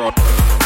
fraud.